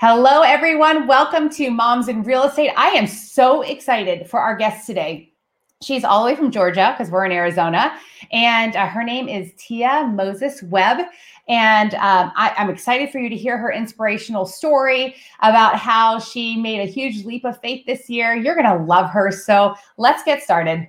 Hello, everyone. Welcome to Moms in Real Estate. I am so excited for our guest today. She's all the way from Georgia because we're in Arizona, and uh, her name is Tia Moses Webb. And um, I, I'm excited for you to hear her inspirational story about how she made a huge leap of faith this year. You're going to love her. So let's get started.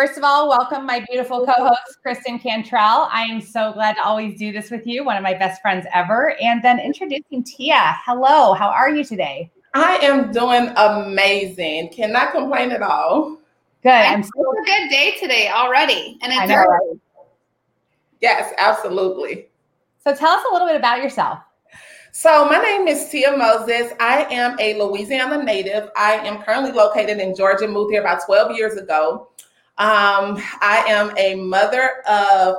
First of all, welcome my beautiful co-host Kristen Cantrell. I am so glad to always do this with you, one of my best friends ever. And then introducing Tia. Hello, how are you today? I am doing amazing. Cannot complain at all. Good. I'm so a good day today already. And it's know, right? Yes, absolutely. So tell us a little bit about yourself. So, my name is Tia Moses. I am a Louisiana native. I am currently located in Georgia, moved here about 12 years ago. Um, I am a mother of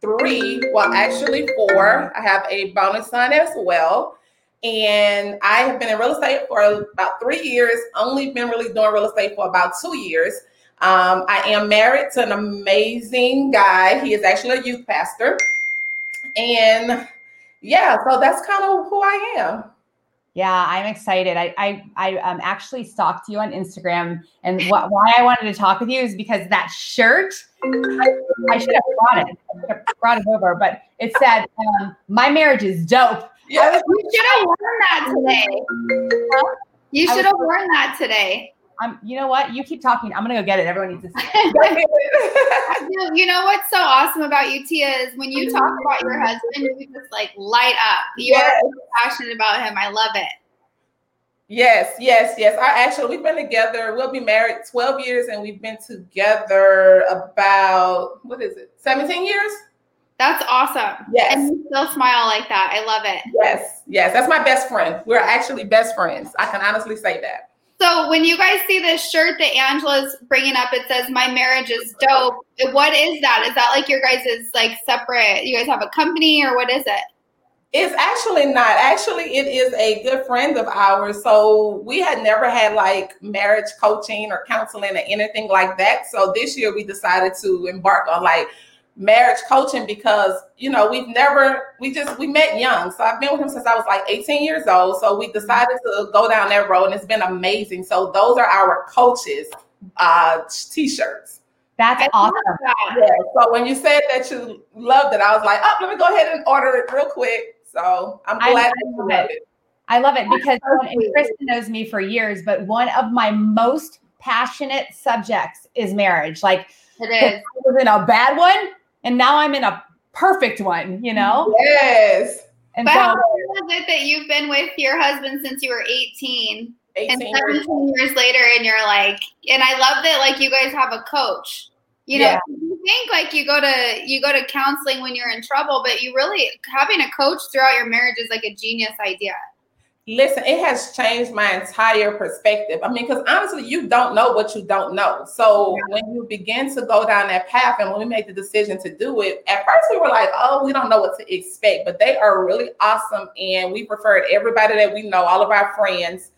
three, well, actually four. I have a bonus son as well. And I have been in real estate for about three years, only been really doing real estate for about two years. Um, I am married to an amazing guy. He is actually a youth pastor. And yeah, so that's kind of who I am. Yeah, I'm excited. I I, I um, actually stalked you on Instagram, and wh- why I wanted to talk with you is because that shirt. I, I should have brought it. I have brought it over, but it said, um, "My marriage is dope." Yeah, you should have worn that today. You should have worn that today. I'm, you know what? You keep talking. I'm gonna go get it. Everyone needs to see it. you know what's so awesome about you, Tia, is when you talk mm-hmm. about your husband, you just like light up. You yes. are so passionate about him. I love it. Yes, yes, yes. I actually we've been together. We'll be married 12 years, and we've been together about what is it, 17 years? That's awesome. Yes. And you still smile like that. I love it. Yes, yes. That's my best friend. We're actually best friends. I can honestly say that. So when you guys see this shirt that Angela's bringing up, it says "My marriage is dope." What is that? Is that like your guys' is like separate? You guys have a company, or what is it? It's actually not. Actually, it is a good friend of ours. So we had never had like marriage coaching or counseling or anything like that. So this year we decided to embark on like marriage coaching because you know we've never we just we met young. So i've been with him since i was like 18 years old. So we decided to go down that road and it's been amazing. So those are our coaches uh t-shirts. That's awesome. Yeah, so when you said that you loved it i was like oh let me go ahead and order it real quick. So i'm glad I, you love it. it. I love it because and Kristen knows me for years, but one of my most passionate subjects is marriage. Like it is. I was in a bad one, and now I'm in a perfect one, you know? Yes. And but so, how is it that you've been with your husband since you were 18, 18 and 17 years later, and you're like, and I love that like you guys have a coach. You know, yeah. you think like you go to you go to counseling when you're in trouble, but you really having a coach throughout your marriage is like a genius idea. Listen, it has changed my entire perspective. I mean, because honestly, you don't know what you don't know. So when you begin to go down that path, and when we made the decision to do it, at first we were like, "Oh, we don't know what to expect," but they are really awesome, and we preferred everybody that we know, all of our friends,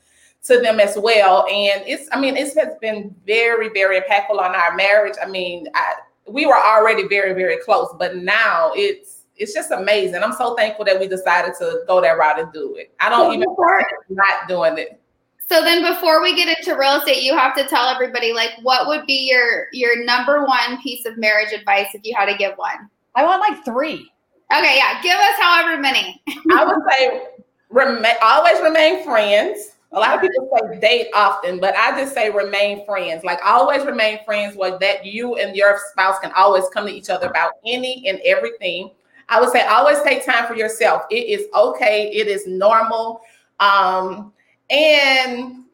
to them as well. And it's, I mean, it has been very, very impactful on our marriage. I mean, I, we were already very, very close, but now it's it's just amazing. I'm so thankful that we decided to go that route and do it. I don't even not doing it. So then before we get into real estate, you have to tell everybody like what would be your your number one piece of marriage advice if you had to give one? I want like 3. Okay, yeah, give us however many. I would say remain always remain friends. A lot of people say date often, but I just say remain friends. Like always remain friends where that you and your spouse can always come to each other about any and everything. I would say always take time for yourself. It is okay. It is normal. Um, and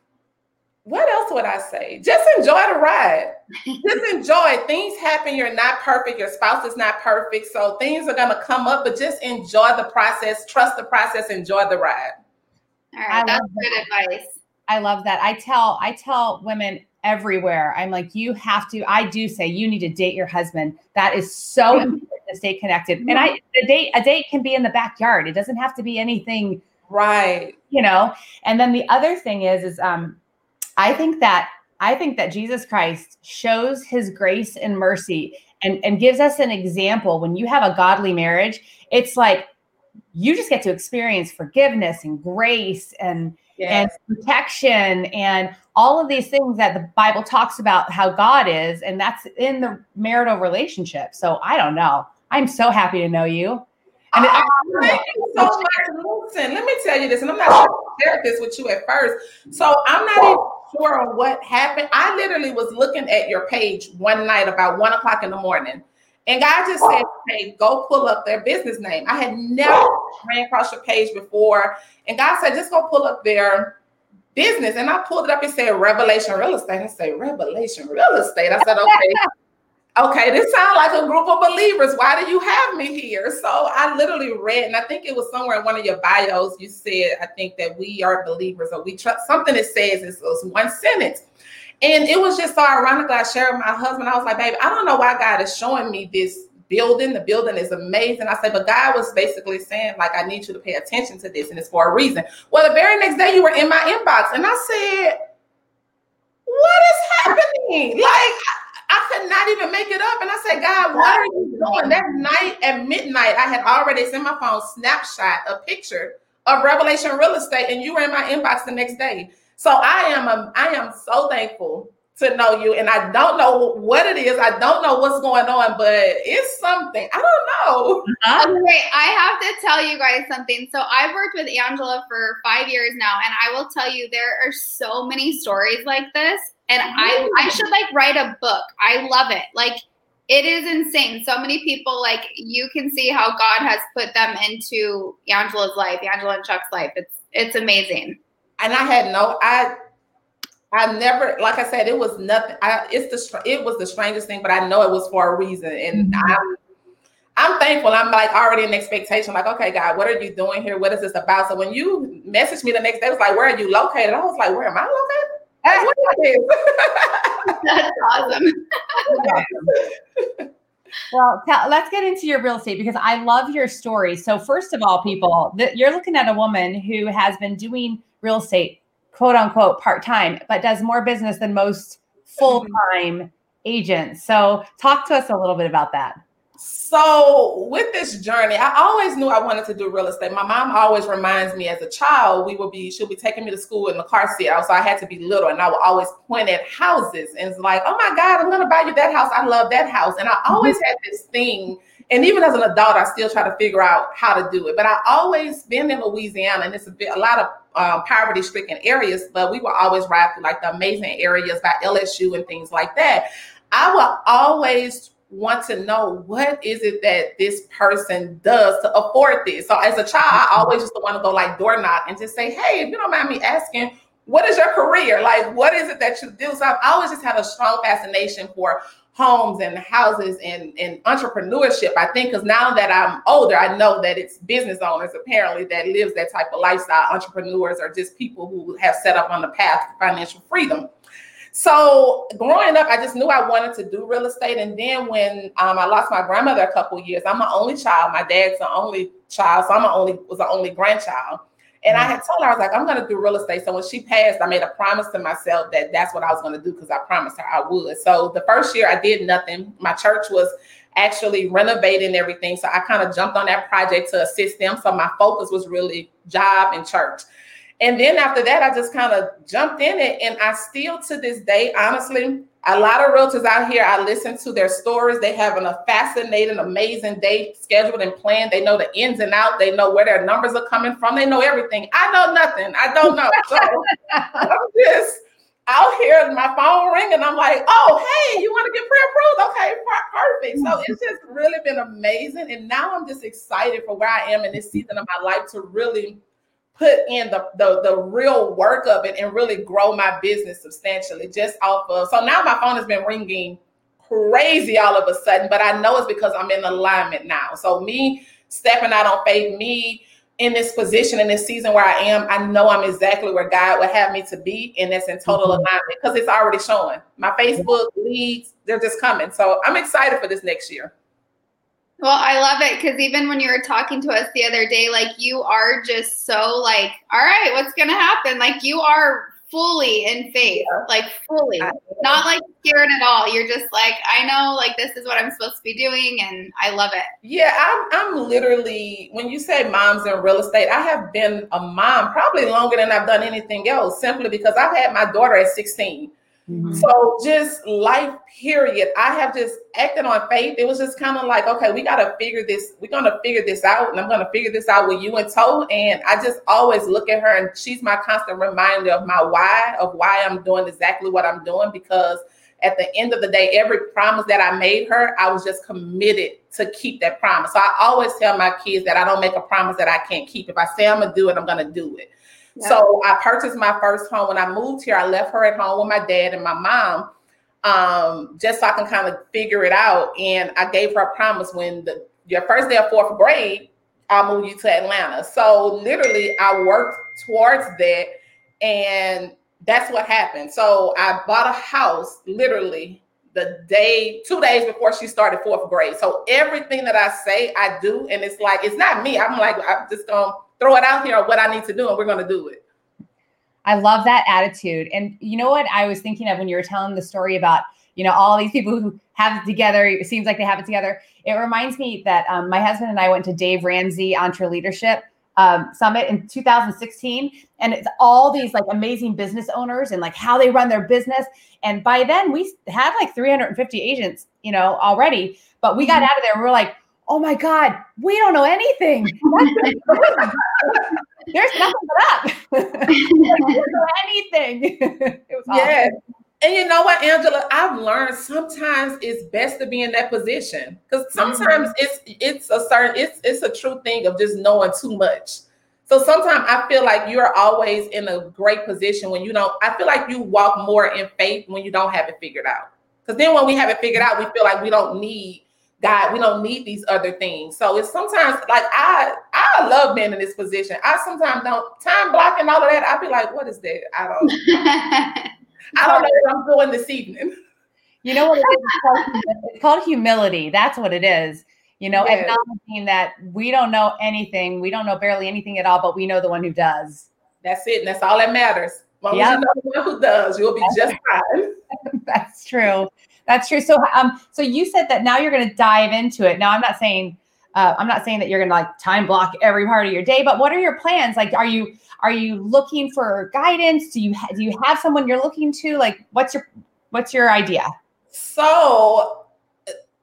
what else would I say? Just enjoy the ride. just enjoy. Things happen. You're not perfect. Your spouse is not perfect. So things are going to come up, but just enjoy the process. Trust the process. Enjoy the ride. All right, I that's good that. advice. I love that. I tell I tell women everywhere. I'm like, you have to. I do say you need to date your husband. That is so important to stay connected. And I a date a date can be in the backyard. It doesn't have to be anything right. You know. And then the other thing is is um I think that I think that Jesus Christ shows his grace and mercy and, and gives us an example. When you have a godly marriage, it's like you just get to experience forgiveness and grace and yes. and protection and all of these things that the Bible talks about how God is, and that's in the marital relationship. So I don't know. I'm so happy to know you. And oh, it, ah, thank you so much. Listen, let me tell you this, and I'm not to share this with you at first. So I'm not even sure on what happened. I literally was looking at your page one night about one o'clock in the morning. And God just said, Hey, go pull up their business name. I had never ran across your page before. And God said, just go pull up their business. And I pulled it up and said Revelation Real Estate. I said, Revelation Real Estate. I said, okay. okay, this sounds like a group of believers. Why do you have me here? So I literally read, and I think it was somewhere in one of your bios. You said, I think that we are believers, or we trust something that says it's, it's one sentence. And it was just so ironic. I shared with my husband. I was like, baby, I don't know why God is showing me this building. The building is amazing. I said, but God was basically saying, like, I need you to pay attention to this, and it's for a reason. Well, the very next day you were in my inbox, and I said, What is happening? Like, I could not even make it up. And I said, God, what are you doing? That night at midnight, I had already sent my phone snapshot a picture of Revelation Real Estate, and you were in my inbox the next day. So I am a, I am so thankful to know you, and I don't know what it is. I don't know what's going on, but it's something. I don't know. Okay, I have to tell you guys something. So I've worked with Angela for five years now, and I will tell you there are so many stories like this, and I I mm. should like write a book. I love it. Like it is insane. So many people like you can see how God has put them into Angela's life, Angela and Chuck's life. It's it's amazing and I had no, I, I never, like I said, it was nothing. I, it's the, it was the strangest thing, but I know it was for a reason, and mm-hmm. I'm, I'm thankful. I'm like already in expectation. Like, okay, God, what are you doing here? What is this about? So when you messaged me the next day, it was like, where are you located? I was like, where am I located? That's awesome. well, tell, let's get into your real estate because I love your story. So, first of all, people, that you're looking at a woman who has been doing real estate, quote unquote, part time, but does more business than most full time agents. So, talk to us a little bit about that. So, with this journey, I always knew I wanted to do real estate. My mom always reminds me as a child, we would be, she'll be taking me to school in the car seat. So, I had to be little, and I would always point at houses and it's like, oh my God, I'm going to buy you that house. I love that house. And I always mm-hmm. had this thing and even as an adult, I still try to figure out how to do it. But I always been in Louisiana, and it's a, bit, a lot of uh, poverty-stricken areas. But we will always ride through like the amazing areas by LSU and things like that. I will always want to know what is it that this person does to afford this. So as a child, I always just want to go like door knock and just say, "Hey, if you don't mind me asking." What is your career? Like, what is it that you do? So I've always just had a strong fascination for homes and houses and, and entrepreneurship. I think because now that I'm older, I know that it's business owners apparently that lives that type of lifestyle. Entrepreneurs are just people who have set up on the path to financial freedom. So growing up, I just knew I wanted to do real estate. And then when um, I lost my grandmother a couple years, I'm an only child. My dad's the only child, so I'm only was the only grandchild. And I had told her, I was like, I'm going to do real estate. So when she passed, I made a promise to myself that that's what I was going to do because I promised her I would. So the first year I did nothing. My church was actually renovating everything. So I kind of jumped on that project to assist them. So my focus was really job and church. And then after that, I just kind of jumped in it. And I still to this day, honestly, a lot of realtors out here, I listen to their stories. They have a fascinating, amazing day scheduled and planned. They know the ins and outs. They know where their numbers are coming from. They know everything. I know nothing. I don't know. So I'm just out here, my phone ring, and I'm like, oh, hey, you want to get pre-approved? Okay, perfect. So it's just really been amazing. And now I'm just excited for where I am in this season of my life to really put in the, the the real work of it and really grow my business substantially just off of so now my phone has been ringing crazy all of a sudden but i know it's because i'm in alignment now so me stepping out on faith me in this position in this season where I am, I know I'm exactly where God would have me to be, and that's in total mm-hmm. alignment because it's already showing. My Facebook leads, they're just coming. So I'm excited for this next year. Well, I love it because even when you were talking to us the other day, like you are just so like, all right, what's gonna happen? Like you are fully in faith, like fully, not like scared at all. You're just like, I know, like this is what I'm supposed to be doing, and I love it. Yeah, I'm. I'm literally when you say moms in real estate, I have been a mom probably longer than I've done anything else, simply because I've had my daughter at 16. Mm-hmm. So just life period. I have just acted on faith. It was just kind of like, okay, we got to figure this. We're to figure this out. And I'm to figure this out with you in tow. And I just always look at her and she's my constant reminder of my why, of why I'm doing exactly what I'm doing. Because at the end of the day, every promise that I made her, I was just committed to keep that promise. So I always tell my kids that I don't make a promise that I can't keep. If I say I'm to do it, I'm to do it. So I purchased my first home. When I moved here, I left her at home with my dad and my mom, um, just so I can kind of figure it out. And I gave her a promise when the your first day of fourth grade, I'll move you to Atlanta. So literally, I worked towards that, and that's what happened. So I bought a house literally the day, two days before she started fourth grade. So everything that I say, I do, and it's like it's not me. I'm like I'm just gonna throw it out here what I need to do, and we're going to do it. I love that attitude. And you know what I was thinking of when you were telling the story about, you know, all these people who have it together. It seems like they have it together. It reminds me that um, my husband and I went to Dave Ramsey EntreLeadership um, Summit in 2016, and it's all these like amazing business owners and like how they run their business. And by then, we had like 350 agents, you know, already. But we got mm-hmm. out of there. and we are like, oh my God, we don't know anything. There's nothing but up. anything. yeah. And you know what, Angela? I've learned sometimes it's best to be in that position because sometimes mm-hmm. it's it's a certain it's it's a true thing of just knowing too much. So sometimes I feel like you're always in a great position when you don't. I feel like you walk more in faith when you don't have it figured out. Because then when we have it figured out, we feel like we don't need God, we don't need these other things. So it's sometimes like I I love being in this position. I sometimes don't time blocking all of that. I'd be like, what is that? I don't I don't know what I'm doing this evening. You know what it is? It's called, it's called humility. That's what it is. You know, yes. acknowledging that we don't know anything, we don't know barely anything at all, but we know the one who does. That's it. And that's all that matters. As long yep. as you know the one who does, you'll be just fine. that's true. That's true. So, um, so you said that now you're going to dive into it. Now, I'm not saying, uh, I'm not saying that you're going to like time block every part of your day, but what are your plans? Like, are you are you looking for guidance? Do you ha- do you have someone you're looking to? Like, what's your what's your idea? So,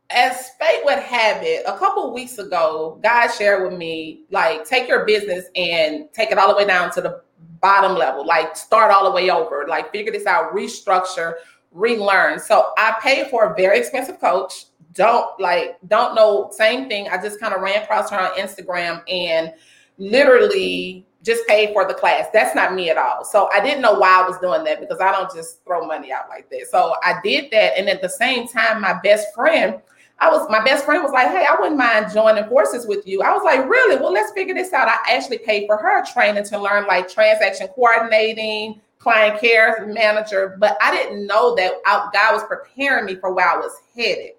as fate would have it, a couple weeks ago, God shared with me like take your business and take it all the way down to the bottom level, like start all the way over, like figure this out, restructure relearn. So I paid for a very expensive coach. Don't like, don't know, same thing. I just kind of ran across her on Instagram and literally just paid for the class. That's not me at all. So I didn't know why I was doing that because I don't just throw money out like that. So I did that. And at the same time, my best friend, I was my best friend was like, Hey, I wouldn't mind joining forces with you. I was like, Really? Well, let's figure this out. I actually paid for her training to learn like transaction coordinating, client care manager, but I didn't know that I, God was preparing me for where I was headed.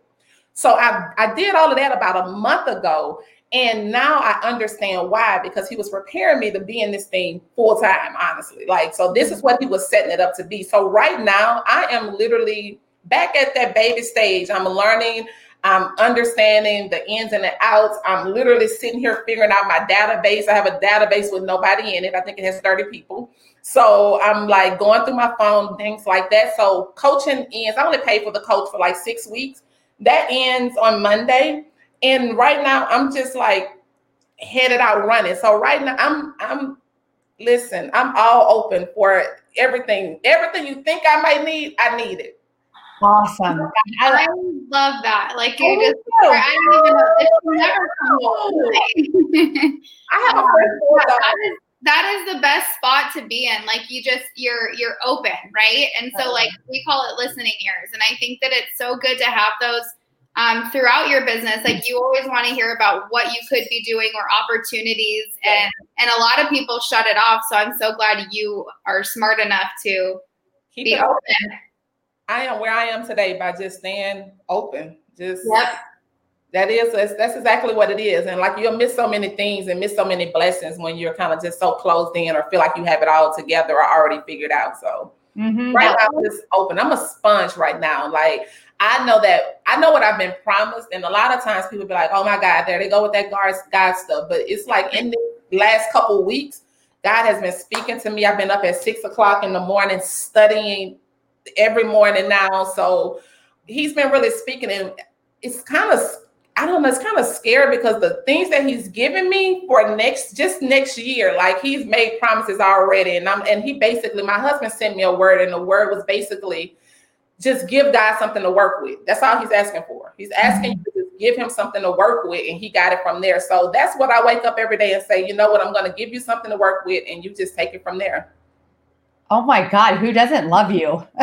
So I, I did all of that about a month ago. And now I understand why, because he was preparing me to be in this thing full time, honestly. Like, so this is what he was setting it up to be. So right now, I am literally back at that baby stage. I'm learning, I'm understanding the ins and the outs. I'm literally sitting here figuring out my database. I have a database with nobody in it. I think it has 30 people. So I'm like going through my phone, things like that. So coaching ends. I only pay for the coach for like six weeks. That ends on Monday. And right now I'm just like headed out running. So right now I'm I'm listen, I'm all open for everything. Everything you think I might need, I need it. Awesome. I, I love that. Like you just I don't even know it's never come I have a friend that is the best spot to be in like you just you're you're open right and so like we call it listening ears and i think that it's so good to have those um, throughout your business. Like you always want to hear about what you could be doing or opportunities, and and a lot of people shut it off. So I'm so glad you are smart enough to Keep be open. open. I am where I am today by just staying open. Just yep. That is that's, that's exactly what it is, and like you'll miss so many things and miss so many blessings when you're kind of just so closed in or feel like you have it all together or already figured out. So mm-hmm. right now, I'm just open. I'm a sponge right now. Like I know that I know what I've been promised, and a lot of times people be like, "Oh my God, there they go with that God, God stuff." But it's like in the last couple weeks, God has been speaking to me. I've been up at six o'clock in the morning studying every morning now, so He's been really speaking, and it's kind of I don't know, it's kind of scary because the things that he's given me for next just next year, like he's made promises already. And I'm and he basically my husband sent me a word, and the word was basically just give God something to work with. That's all he's asking for. He's asking mm-hmm. you to give him something to work with, and he got it from there. So that's what I wake up every day and say, you know what, I'm going to give you something to work with, and you just take it from there. Oh my God, who doesn't love you?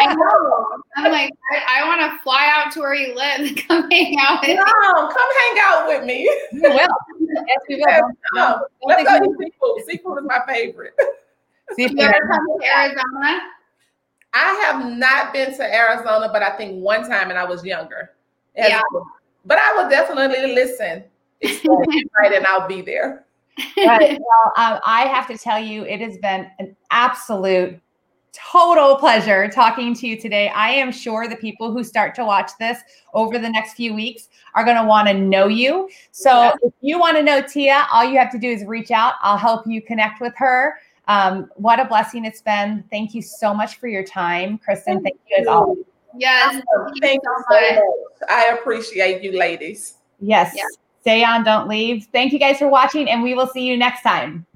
I know. I'm like, I, I want to fly out to where you live and come hang out with no, come hang out with me. We will. Yes, we will. Yes, no. Let's go eat seafood. Seafood is my favorite. Seafood. You ever come to Arizona? I have not been to Arizona, but I think one time and I was younger. Yeah. But I will definitely listen. Right, and I'll be there. But, well, um, I have to tell you, it has been an absolute total pleasure talking to you today. I am sure the people who start to watch this over the next few weeks are going to want to know you. So yeah. if you want to know Tia, all you have to do is reach out. I'll help you connect with her. Um, what a blessing it's been. Thank you so much for your time, Kristen. Thank you as always. Yes. Thank, thank you so much. much. I appreciate you, ladies. Yes. Yeah. Stay on, don't leave. Thank you guys for watching, and we will see you next time.